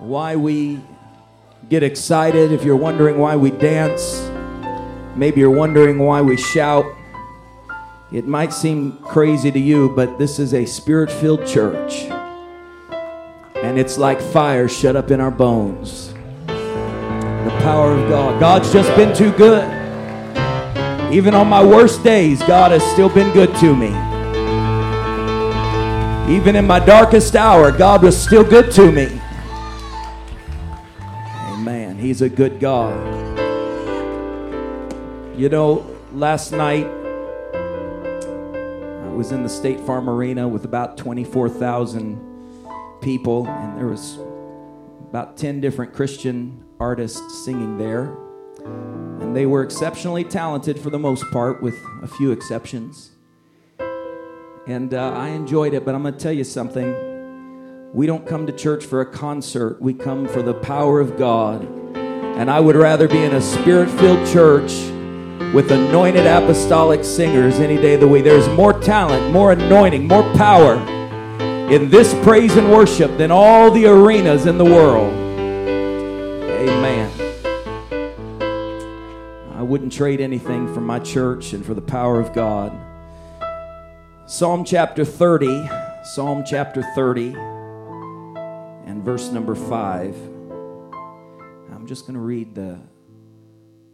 why we get excited, if you're wondering why we dance, maybe you're wondering why we shout, it might seem crazy to you, but this is a spirit filled church. And it's like fire shut up in our bones. The power of God. God's just been too good. Even on my worst days, God has still been good to me. Even in my darkest hour, God was still good to me. He's a good God. You know, last night I was in the State Farm Arena with about 24,000 people, and there was about 10 different Christian artists singing there. And they were exceptionally talented for the most part, with a few exceptions. And uh, I enjoyed it, but I'm going to tell you something. We don't come to church for a concert, we come for the power of God. And I would rather be in a spirit filled church with anointed apostolic singers any day of the week. There's more talent, more anointing, more power in this praise and worship than all the arenas in the world. Amen. I wouldn't trade anything for my church and for the power of God. Psalm chapter 30, Psalm chapter 30, and verse number 5. Just going to read the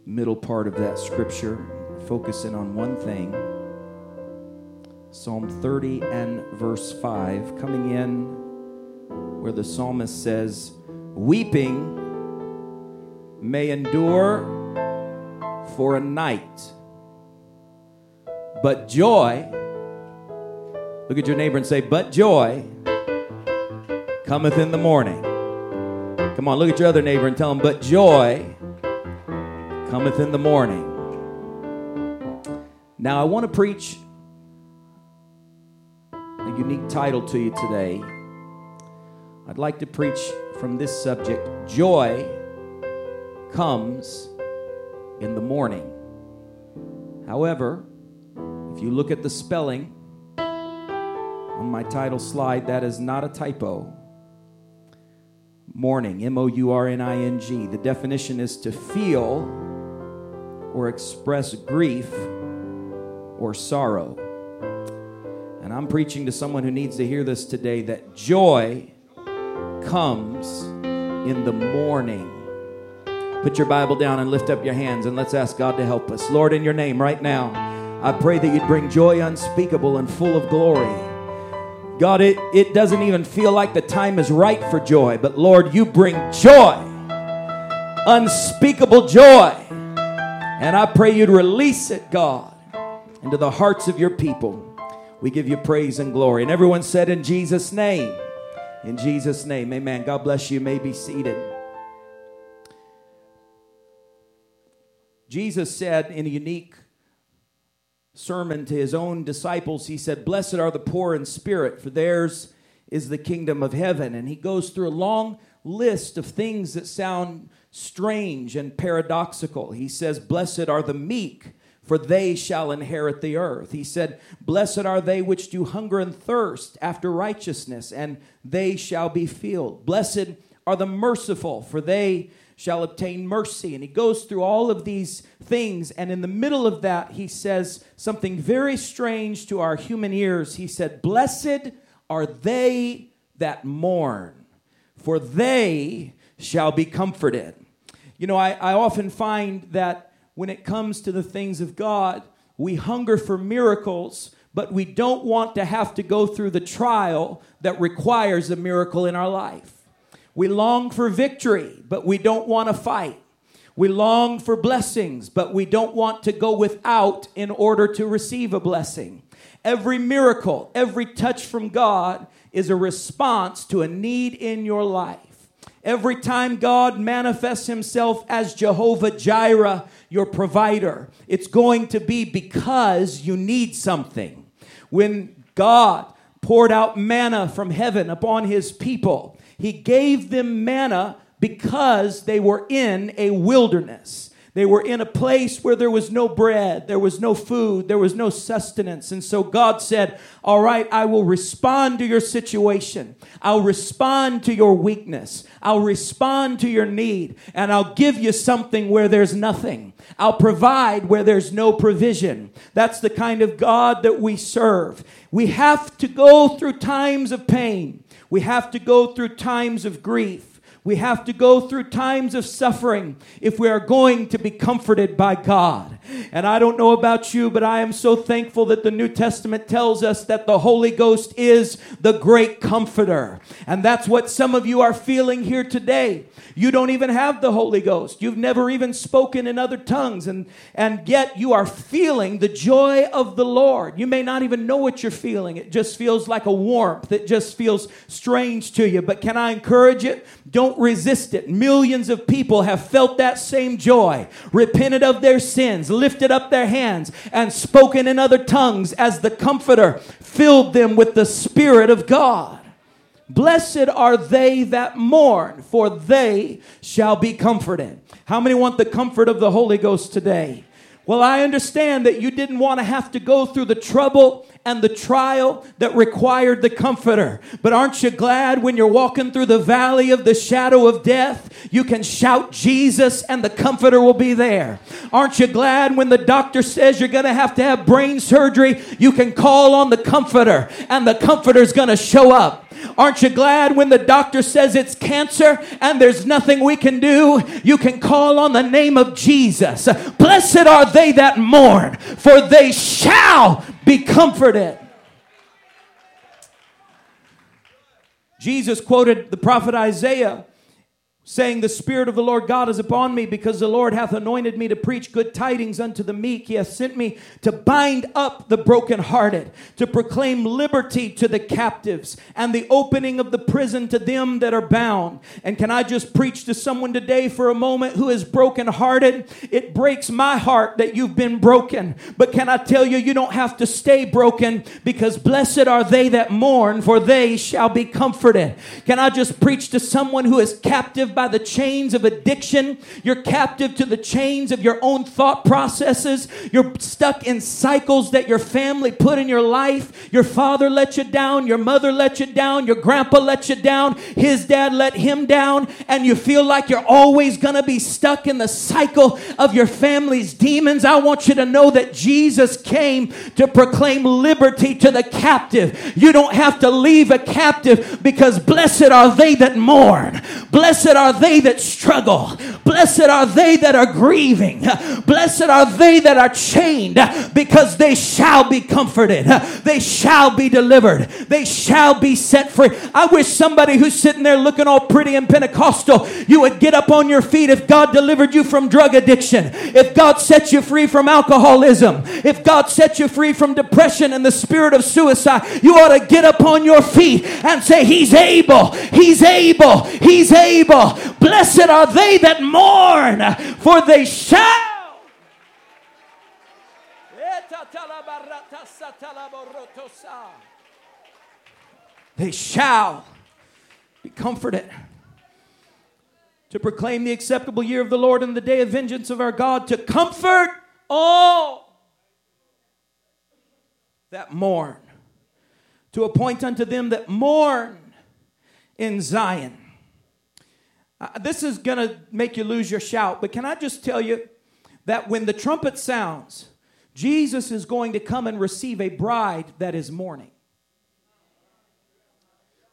middle part of that scripture, focusing on one thing. Psalm 30 and verse 5, coming in where the psalmist says, Weeping may endure for a night, but joy, look at your neighbor and say, But joy cometh in the morning. Come on, look at your other neighbor and tell him, But joy cometh in the morning. Now, I want to preach a unique title to you today. I'd like to preach from this subject Joy comes in the morning. However, if you look at the spelling on my title slide, that is not a typo. Morning, M O U R N I N G. The definition is to feel or express grief or sorrow. And I'm preaching to someone who needs to hear this today that joy comes in the morning. Put your Bible down and lift up your hands and let's ask God to help us. Lord, in your name right now, I pray that you'd bring joy unspeakable and full of glory. God, it, it doesn't even feel like the time is right for joy, but Lord, you bring joy, unspeakable joy. And I pray you'd release it, God, into the hearts of your people. We give you praise and glory. And everyone said, In Jesus' name. In Jesus' name, amen. God bless you. you may be seated. Jesus said in a unique sermon to his own disciples, He said, Blessed are the poor in spirit, for theirs is the kingdom of heaven. And he goes through a long list of things that sound strange and paradoxical. He says, Blessed are the meek, for they shall inherit the earth. He said, Blessed are they which do hunger and thirst after righteousness, and they shall be filled. Blessed are the merciful, for they shall obtain mercy. And he goes through all of these things. And in the middle of that, he says something very strange to our human ears. He said, Blessed are they that mourn, for they shall be comforted. You know, I, I often find that when it comes to the things of God, we hunger for miracles, but we don't want to have to go through the trial that requires a miracle in our life. We long for victory, but we don't want to fight. We long for blessings, but we don't want to go without in order to receive a blessing. Every miracle, every touch from God is a response to a need in your life. Every time God manifests himself as Jehovah Jireh, your provider, it's going to be because you need something. When God poured out manna from heaven upon his people, he gave them manna because they were in a wilderness. They were in a place where there was no bread, there was no food, there was no sustenance. And so God said, All right, I will respond to your situation. I'll respond to your weakness. I'll respond to your need. And I'll give you something where there's nothing. I'll provide where there's no provision. That's the kind of God that we serve. We have to go through times of pain. We have to go through times of grief. We have to go through times of suffering if we are going to be comforted by God. And I don't know about you, but I am so thankful that the New Testament tells us that the Holy Ghost is the great comforter. And that's what some of you are feeling here today. You don't even have the Holy Ghost. You've never even spoken in other tongues, and, and yet you are feeling the joy of the Lord. You may not even know what you're feeling. It just feels like a warmth, it just feels strange to you. But can I encourage you? Don't resist it. Millions of people have felt that same joy, repented of their sins, lifted up their hands, and spoken in other tongues as the Comforter filled them with the Spirit of God. Blessed are they that mourn, for they shall be comforted. How many want the comfort of the Holy Ghost today? Well, I understand that you didn't want to have to go through the trouble and the trial that required the comforter. But aren't you glad when you're walking through the valley of the shadow of death, you can shout Jesus and the comforter will be there? Aren't you glad when the doctor says you're going to have to have brain surgery, you can call on the comforter and the comforter's going to show up? Aren't you glad when the doctor says it's cancer and there's nothing we can do? You can call on the name of Jesus. Blessed are they that mourn, for they shall be comforted. Jesus quoted the prophet Isaiah saying, The Spirit of the Lord God is upon me, because the Lord hath anointed me to preach good tidings unto the meek. He hath sent me to bind up the brokenhearted, to proclaim liberty to the captives, and the opening of the prison to them that are bound. And can I just preach to someone today for a moment who is brokenhearted? It breaks my heart that you've been broken. But can I tell you, you don't have to stay broken, because blessed are they that mourn, for they shall be comforted. Can I just preach to someone who is captive? By the chains of addiction. You're captive to the chains of your own thought processes. You're stuck in cycles that your family put in your life. Your father let you down. Your mother let you down. Your grandpa let you down. His dad let him down. And you feel like you're always going to be stuck in the cycle of your family's demons. I want you to know that Jesus came to proclaim liberty to the captive. You don't have to leave a captive because blessed are they that mourn. Blessed are are they that struggle. Blessed are they that are grieving. Blessed are they that are chained because they shall be comforted. They shall be delivered. They shall be set free. I wish somebody who's sitting there looking all pretty and Pentecostal, you would get up on your feet if God delivered you from drug addiction, if God set you free from alcoholism, if God set you free from depression and the spirit of suicide. You ought to get up on your feet and say, He's able, He's able, He's able. Blessed are they that mourn, for they shall. They shall be comforted to proclaim the acceptable year of the Lord and the day of vengeance of our God, to comfort all that mourn, to appoint unto them that mourn in Zion uh, this is going to make you lose your shout, but can I just tell you that when the trumpet sounds, Jesus is going to come and receive a bride that is mourning.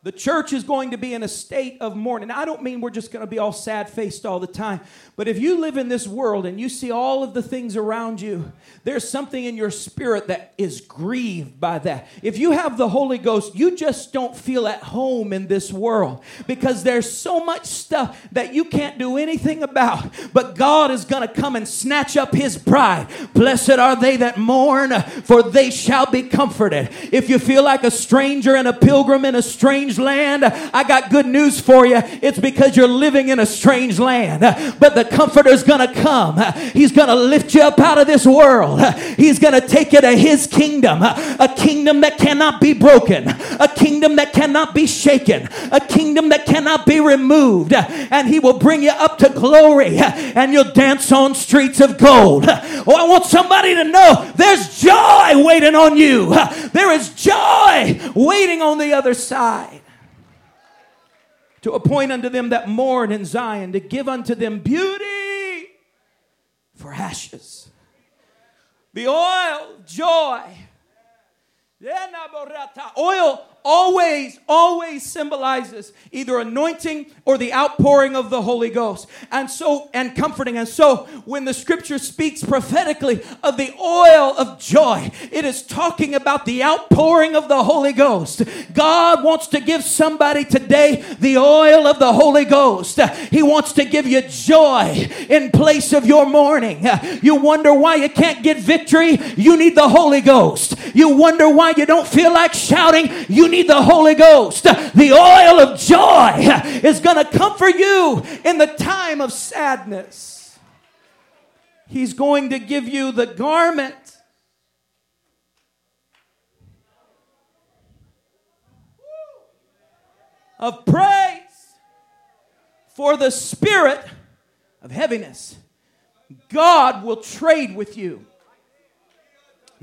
The church is going to be in a state of mourning. I don't mean we're just going to be all sad faced all the time, but if you live in this world and you see all of the things around you, there's something in your spirit that is grieved by that. If you have the Holy Ghost, you just don't feel at home in this world because there's so much stuff that you can't do anything about. But God is going to come and snatch up his bride. Blessed are they that mourn, for they shall be comforted. If you feel like a stranger and a pilgrim in a strange strange land, I got good news for you. It's because you're living in a strange land. But the comforter's gonna come. He's gonna lift you up out of this world. He's gonna take you to his kingdom, a kingdom that cannot be broken, a kingdom that cannot be shaken, a kingdom that cannot be removed. And He will bring you up to glory and you'll dance on streets of gold. Oh, I want somebody to know there's joy waiting on you, there is joy waiting on the other side. To appoint unto them that mourn in Zion, to give unto them beauty for ashes, the oil, joy. Oil always, always symbolizes either anointing or the outpouring of the Holy Ghost. And so, and comforting. And so, when the scripture speaks prophetically of the oil of joy, it is talking about the outpouring of the Holy Ghost. God wants to give somebody today the oil of the Holy Ghost. He wants to give you joy in place of your mourning. You wonder why you can't get victory? You need the Holy Ghost. You wonder why you don't feel like shouting? You need the Holy Ghost. The oil of joy is going to comfort you in the time of sadness. He's going to give you the garment of praise for the spirit of heaviness. God will trade with you.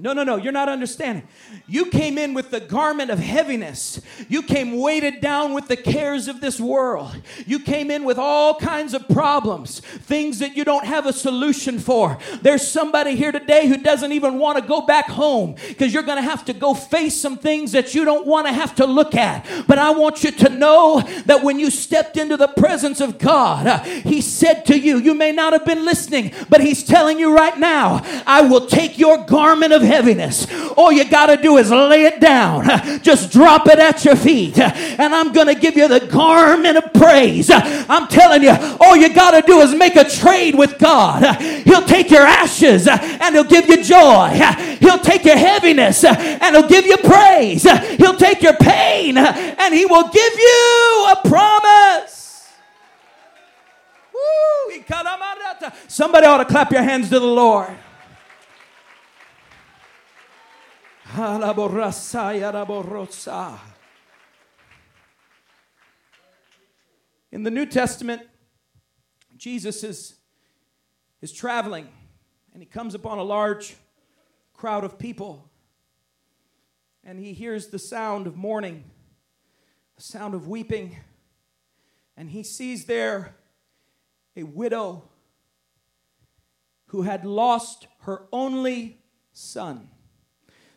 No, no, no, you're not understanding. You came in with the garment of heaviness. You came weighted down with the cares of this world. You came in with all kinds of problems, things that you don't have a solution for. There's somebody here today who doesn't even want to go back home because you're going to have to go face some things that you don't want to have to look at. But I want you to know that when you stepped into the presence of God, uh, He said to you, You may not have been listening, but He's telling you right now, I will take your garment of heaviness. All you got to do is lay it down. Just drop it at your feet. And I'm going to give you the garment of praise. I'm telling you, all you got to do is make a trade with God. He'll take your ashes and he'll give you joy. He'll take your heaviness and he'll give you praise. He'll take your pain and he will give you a promise. Somebody ought to clap your hands to the Lord. In the New Testament, Jesus is, is traveling and he comes upon a large crowd of people and he hears the sound of mourning, the sound of weeping, and he sees there a widow who had lost her only son.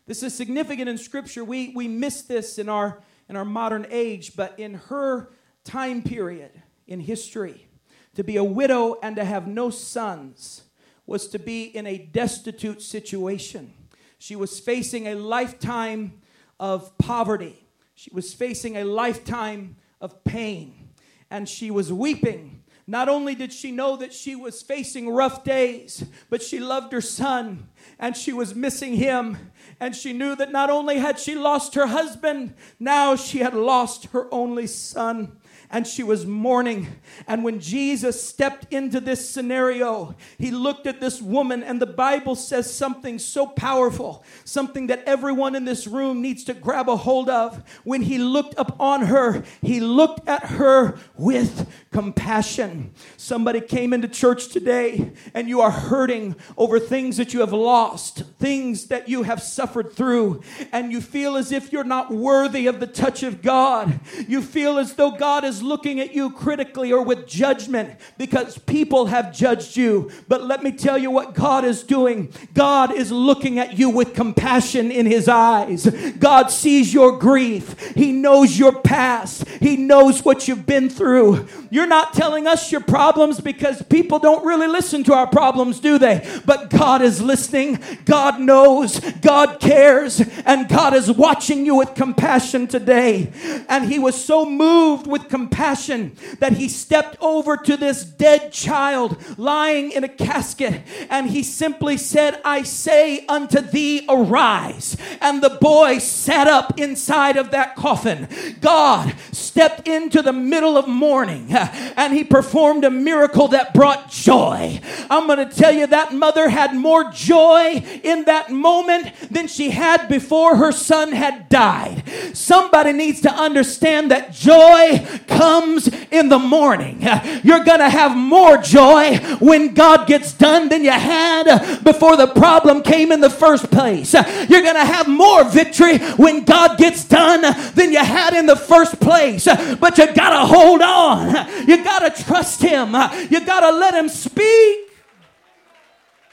This is significant in Scripture. We, we miss this in our, in our modern age, but in her time period in history, to be a widow and to have no sons was to be in a destitute situation. She was facing a lifetime of poverty, she was facing a lifetime of pain, and she was weeping not only did she know that she was facing rough days, but she loved her son and she was missing him. And she knew that not only had she lost her husband, now she had lost her only son and she was mourning. And when Jesus stepped into this scenario, he looked at this woman, and the Bible says something so powerful, something that everyone in this room needs to grab a hold of. When he looked upon her, he looked at her with compassion. Somebody came into church today, and you are hurting over things that you have lost, things that you have suffered through, and you feel as if you're not worthy of the touch of God. You feel as though God is looking at you critically or with judgment because people have judged you. But let me tell you what God is doing God is looking at you with compassion in His eyes. God sees your grief, He knows your past, He knows what you've been through. You're not telling us your problems because people don't really listen to our problems, do they? But God is listening, God knows, God cares, and God is watching you with compassion today. And He was so moved with compassion compassion that he stepped over to this dead child lying in a casket and he simply said, I say unto thee, arise. And the boy sat up inside of that coffin. God stepped into the middle of mourning uh, and he performed performed a miracle that brought joy. I'm going to tell you that mother had more joy in that moment than she had before her son had died. Somebody needs to understand that joy comes in the morning. You're going to have more joy when God gets done than you had before the problem came in the first place. You're going to have more victory when God gets done than you had in the first place. But you got to hold on. You got to trust Him. You got to let Him speak.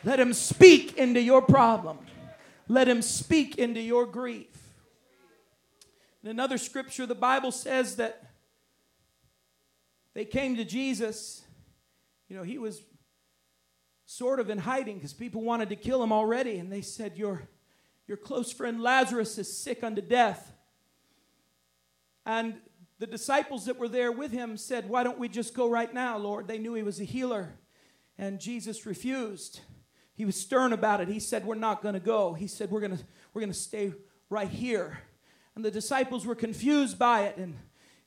Let Him speak into your problem. Let Him speak into your grief. In another scripture, the Bible says that they came to Jesus. You know, he was sort of in hiding because people wanted to kill him already. And they said, Your, your close friend Lazarus is sick unto death. And the disciples that were there with him said, Why don't we just go right now, Lord? They knew he was a healer. And Jesus refused. He was stern about it. He said, We're not going to go. He said, We're going we're going to stay right here. And the disciples were confused by it and,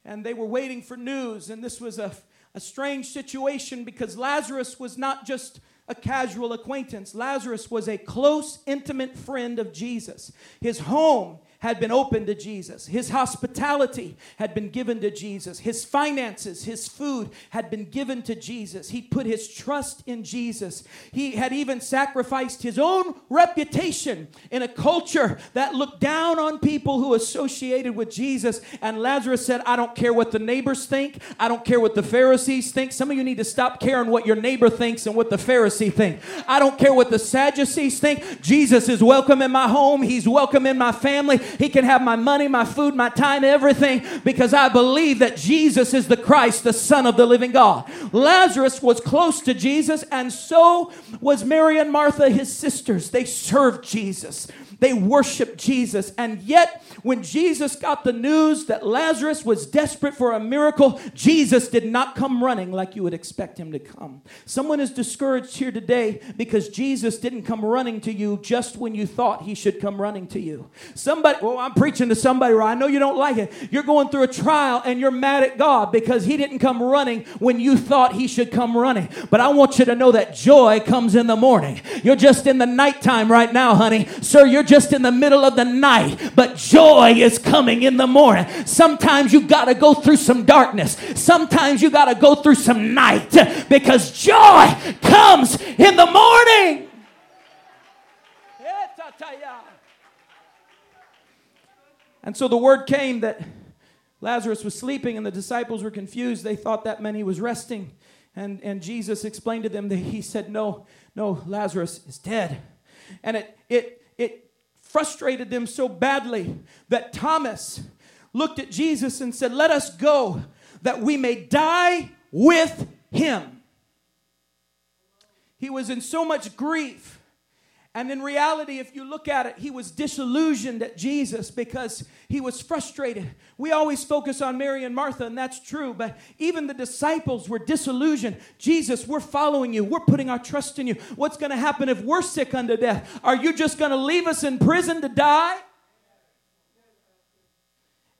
and they were waiting for news. And this was a, a strange situation because Lazarus was not just a casual acquaintance, Lazarus was a close, intimate friend of Jesus. His home had been open to Jesus. His hospitality had been given to Jesus. His finances, his food had been given to Jesus. He put his trust in Jesus. He had even sacrificed his own reputation in a culture that looked down on people who associated with Jesus. And Lazarus said, I don't care what the neighbors think. I don't care what the Pharisees think. Some of you need to stop caring what your neighbor thinks and what the Pharisee think. I don't care what the Sadducees think. Jesus is welcome in my home. He's welcome in my family. He can have my money, my food, my time, everything, because I believe that Jesus is the Christ, the Son of the living God. Lazarus was close to Jesus, and so was Mary and Martha, his sisters. They served Jesus. They worshiped Jesus. And yet, when Jesus got the news that Lazarus was desperate for a miracle, Jesus did not come running like you would expect him to come. Someone is discouraged here today because Jesus didn't come running to you just when you thought he should come running to you. Somebody, well, I'm preaching to somebody, right? I know you don't like it. You're going through a trial and you're mad at God because he didn't come running when you thought he should come running. But I want you to know that joy comes in the morning. You're just in the nighttime right now, honey. Sir, you're just in the middle of the night, but joy is coming in the morning. Sometimes you got to go through some darkness. Sometimes you got to go through some night because joy comes in the morning. And so the word came that Lazarus was sleeping and the disciples were confused. They thought that meant he was resting. And, and Jesus explained to them that he said, No, no, Lazarus is dead. And it, it, it frustrated them so badly that Thomas looked at Jesus and said, Let us go that we may die with him. He was in so much grief and in reality, if you look at it, he was disillusioned at Jesus because he was frustrated. We always focus on Mary and Martha, and that's true, but even the disciples were disillusioned. Jesus, we're following you, we're putting our trust in you. What's going to happen if we're sick unto death? Are you just going to leave us in prison to die?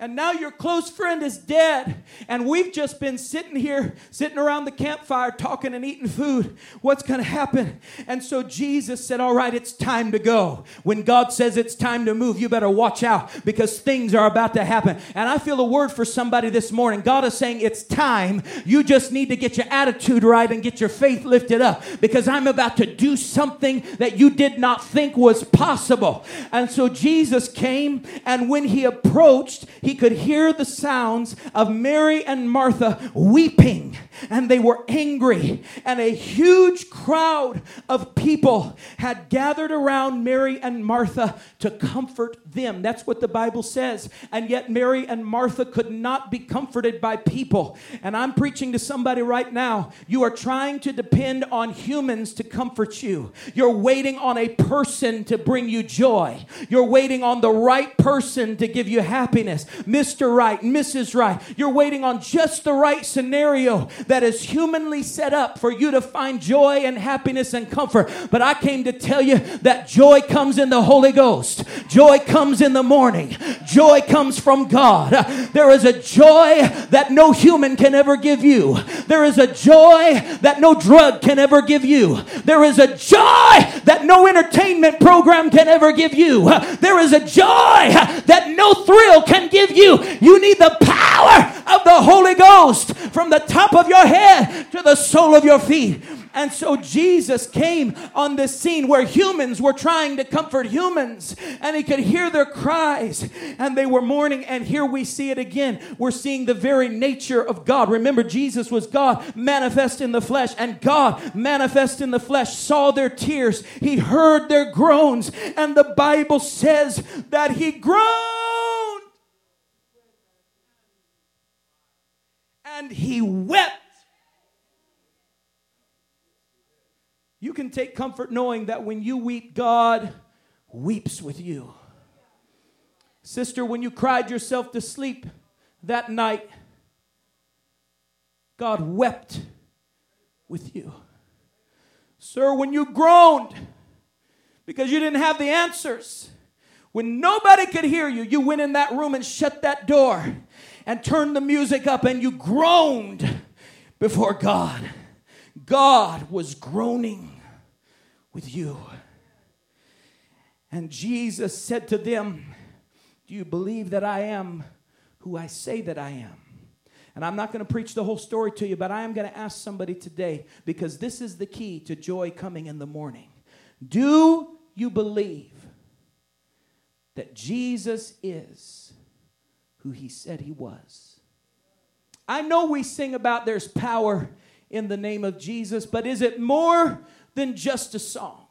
And now your close friend is dead. And we've just been sitting here sitting around the campfire talking and eating food. What's going to happen? And so jesus said all right it's time to go. When god says it's time to move you better watch out because things are about to happen. And i feel a word for somebody this morning. God is saying it's time. You just need to get your attitude right and get your faith lifted up because i'm about to do something that you did not think was possible. And so jesus came and when he approached he could hear the sounds of Mary and Martha weeping, and they were angry. And a huge crowd of people had gathered around Mary and Martha to comfort them. That's what the Bible says. And yet, Mary and Martha could not be comforted by people. And I'm preaching to somebody right now. You are trying to depend on humans to comfort you, you're waiting on a person to bring you joy, you're waiting on the right person to give you happiness. Mr. Right, Mrs. Right. You're waiting on just the right scenario that is humanly set up for you to find joy and happiness and comfort. But I came to tell you that joy comes in the Holy Ghost, joy comes in the morning, joy comes from God. There is a joy that no human can ever give you, there is a joy that no drug can ever give you, there is a joy that no entertainment program can ever give you, there is a joy that no thrill can give you. You need the power of the Holy Ghost from the top of your head to the sole of your feet. And so Jesus came on this scene where humans were trying to comfort humans, and he could hear their cries, and they were mourning. And here we see it again. We're seeing the very nature of God. Remember, Jesus was God manifest in the flesh, and God manifest in the flesh saw their tears, he heard their groans, and the Bible says that he groaned and he wept. You can take comfort knowing that when you weep, God weeps with you. Sister, when you cried yourself to sleep that night, God wept with you. Sir, when you groaned because you didn't have the answers, when nobody could hear you, you went in that room and shut that door and turned the music up and you groaned before God. God was groaning with you. And Jesus said to them, Do you believe that I am who I say that I am? And I'm not going to preach the whole story to you, but I am going to ask somebody today because this is the key to joy coming in the morning. Do you believe that Jesus is who he said he was? I know we sing about there's power in the name of Jesus, but is it more than just a song.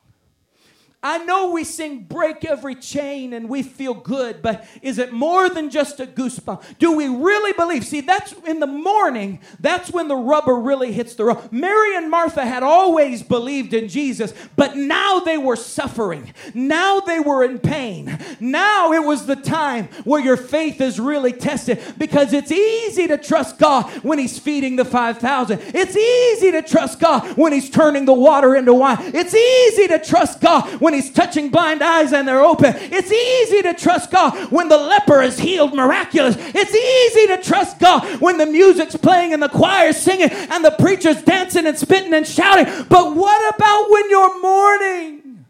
I know we sing break every chain and we feel good, but is it more than just a goosebump? Do we really believe? See, that's in the morning, that's when the rubber really hits the road. Mary and Martha had always believed in Jesus, but now they were suffering. Now they were in pain. Now it was the time where your faith is really tested because it's easy to trust God when He's feeding the 5,000. It's easy to trust God when He's turning the water into wine. It's easy to trust God when when He's touching blind eyes and they're open. It's easy to trust God when the leper is healed miraculous. It's easy to trust God when the music's playing and the choir's singing and the preacher's dancing and spitting and shouting. But what about when you're mourning?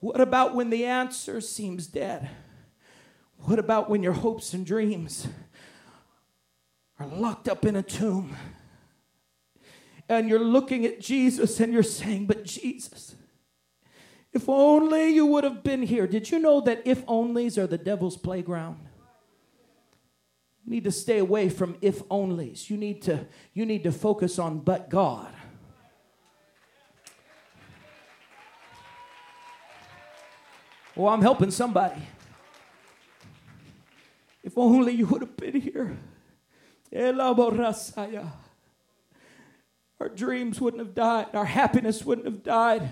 What about when the answer seems dead? What about when your hopes and dreams are locked up in a tomb? And you're looking at Jesus and you're saying, But Jesus, if only you would have been here. Did you know that if onlys are the devil's playground? You need to stay away from if onlys. You need to, you need to focus on but God. Well, I'm helping somebody. If only you would have been here. Our dreams wouldn't have died. Our happiness wouldn't have died.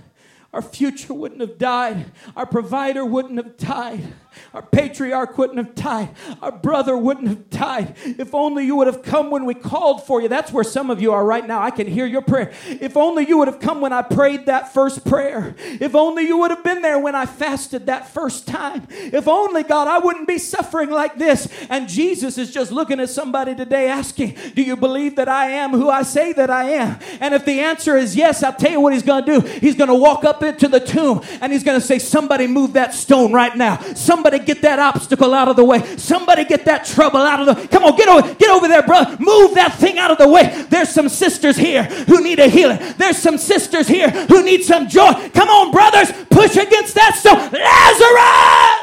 Our future wouldn't have died. Our provider wouldn't have died. Our patriarch wouldn't have died. Our brother wouldn't have died. If only you would have come when we called for you. That's where some of you are right now. I can hear your prayer. If only you would have come when I prayed that first prayer. If only you would have been there when I fasted that first time. If only, God, I wouldn't be suffering like this. And Jesus is just looking at somebody today asking, Do you believe that I am who I say that I am? And if the answer is yes, I'll tell you what he's going to do. He's going to walk up into the tomb and he's going to say, Somebody move that stone right now. Somebody get that obstacle out of the way. Somebody get that trouble out of the way. Come on, get over, get over there, brother. Move that thing out of the way. There's some sisters here who need a healing. There's some sisters here who need some joy. Come on, brothers, push against that stone. Lazarus!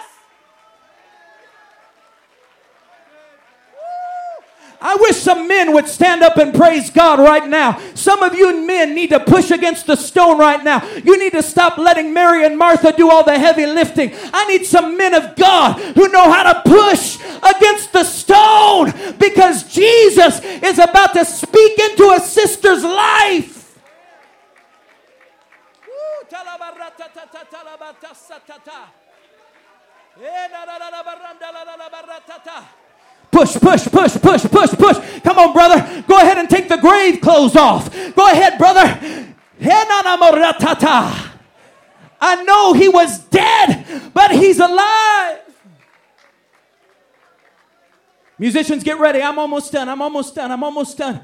I wish some men would stand up and praise God right now. Some of you men need to push against the stone right now. You need to stop letting Mary and Martha do all the heavy lifting. I need some men of God who know how to push against the stone because Jesus is about to speak into a sister's life. Push, push, push, push, push, push. Come on, brother. Go ahead and take the grave clothes off. Go ahead, brother. I know he was dead, but he's alive. Musicians, get ready. I'm almost done. I'm almost done. I'm almost done.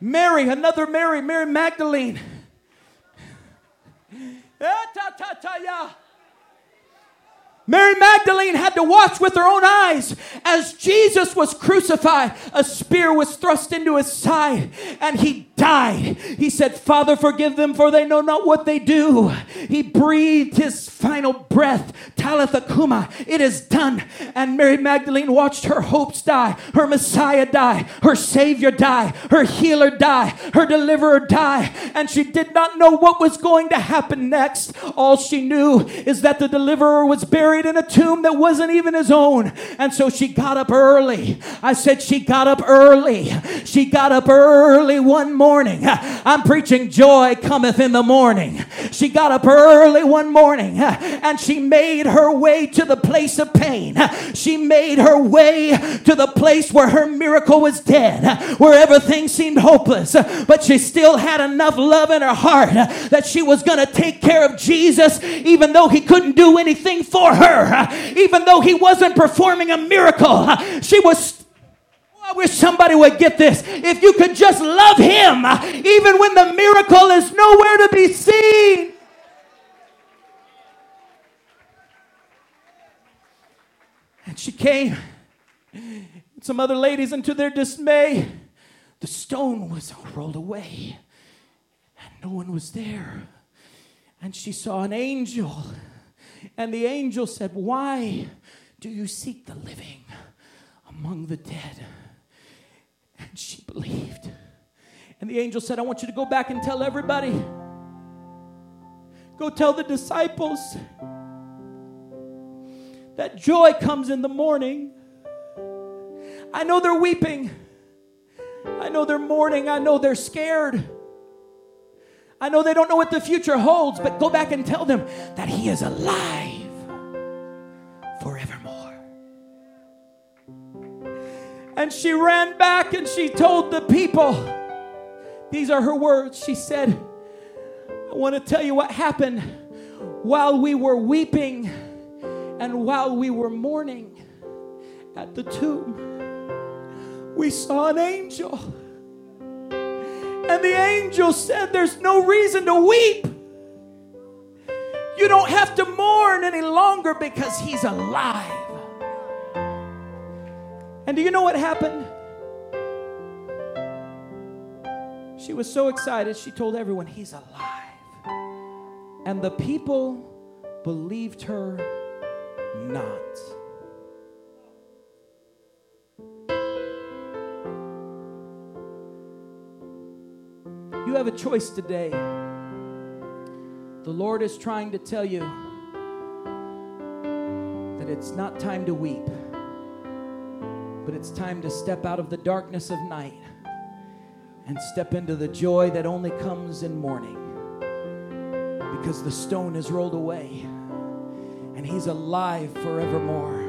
Mary, another Mary, Mary Magdalene. Eh, Mary Magdalene had to watch with her own eyes as Jesus was crucified. A spear was thrust into his side and he died. He said, Father, forgive them, for they know not what they do. He breathed his final breath. Talitha Kuma, it is done. And Mary Magdalene watched her hopes die, her Messiah die, her Savior die, her healer die, her deliverer die. And she did not know what was going to happen next. All she knew is that the deliverer was buried in a tomb that wasn't even his own. And so she got up early. I said she got up early. She got up early one morning morning. I'm preaching joy cometh in the morning. She got up early one morning and she made her way to the place of pain. She made her way to the place where her miracle was dead, where everything seemed hopeless. But she still had enough love in her heart that she was going to take care of Jesus, even though he couldn't do anything for her, even though he wasn't performing a miracle. She was I wish somebody would get this. If you could just love him, even when the miracle is nowhere to be seen. And she came, some other ladies, and to their dismay, the stone was rolled away, and no one was there. And she saw an angel, and the angel said, Why do you seek the living among the dead? And she believed. And the angel said, I want you to go back and tell everybody. Go tell the disciples that joy comes in the morning. I know they're weeping. I know they're mourning. I know they're scared. I know they don't know what the future holds, but go back and tell them that He is alive forevermore. And she ran back and she told the people, these are her words. She said, I want to tell you what happened while we were weeping and while we were mourning at the tomb. We saw an angel. And the angel said, There's no reason to weep. You don't have to mourn any longer because he's alive. And do you know what happened? She was so excited, she told everyone, He's alive. And the people believed her not. You have a choice today. The Lord is trying to tell you that it's not time to weep. But it's time to step out of the darkness of night and step into the joy that only comes in morning. Because the stone is rolled away and he's alive forevermore.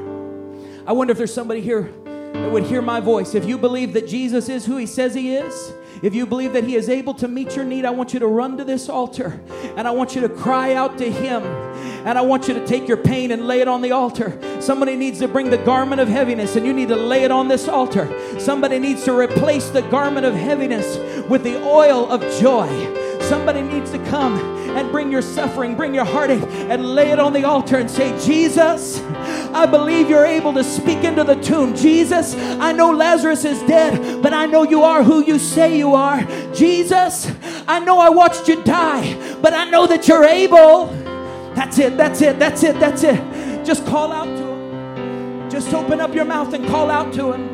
I wonder if there's somebody here that would hear my voice. If you believe that Jesus is who he says he is, if you believe that he is able to meet your need, I want you to run to this altar and I want you to cry out to him and I want you to take your pain and lay it on the altar. Somebody needs to bring the garment of heaviness and you need to lay it on this altar. Somebody needs to replace the garment of heaviness with the oil of joy. Somebody needs to come and bring your suffering, bring your heartache, and lay it on the altar and say, Jesus, I believe you're able to speak into the tomb. Jesus, I know Lazarus is dead, but I know you are who you say you are. Jesus, I know I watched you die, but I know that you're able. That's it, that's it, that's it, that's it. Just call out to him. Just open up your mouth and call out to him.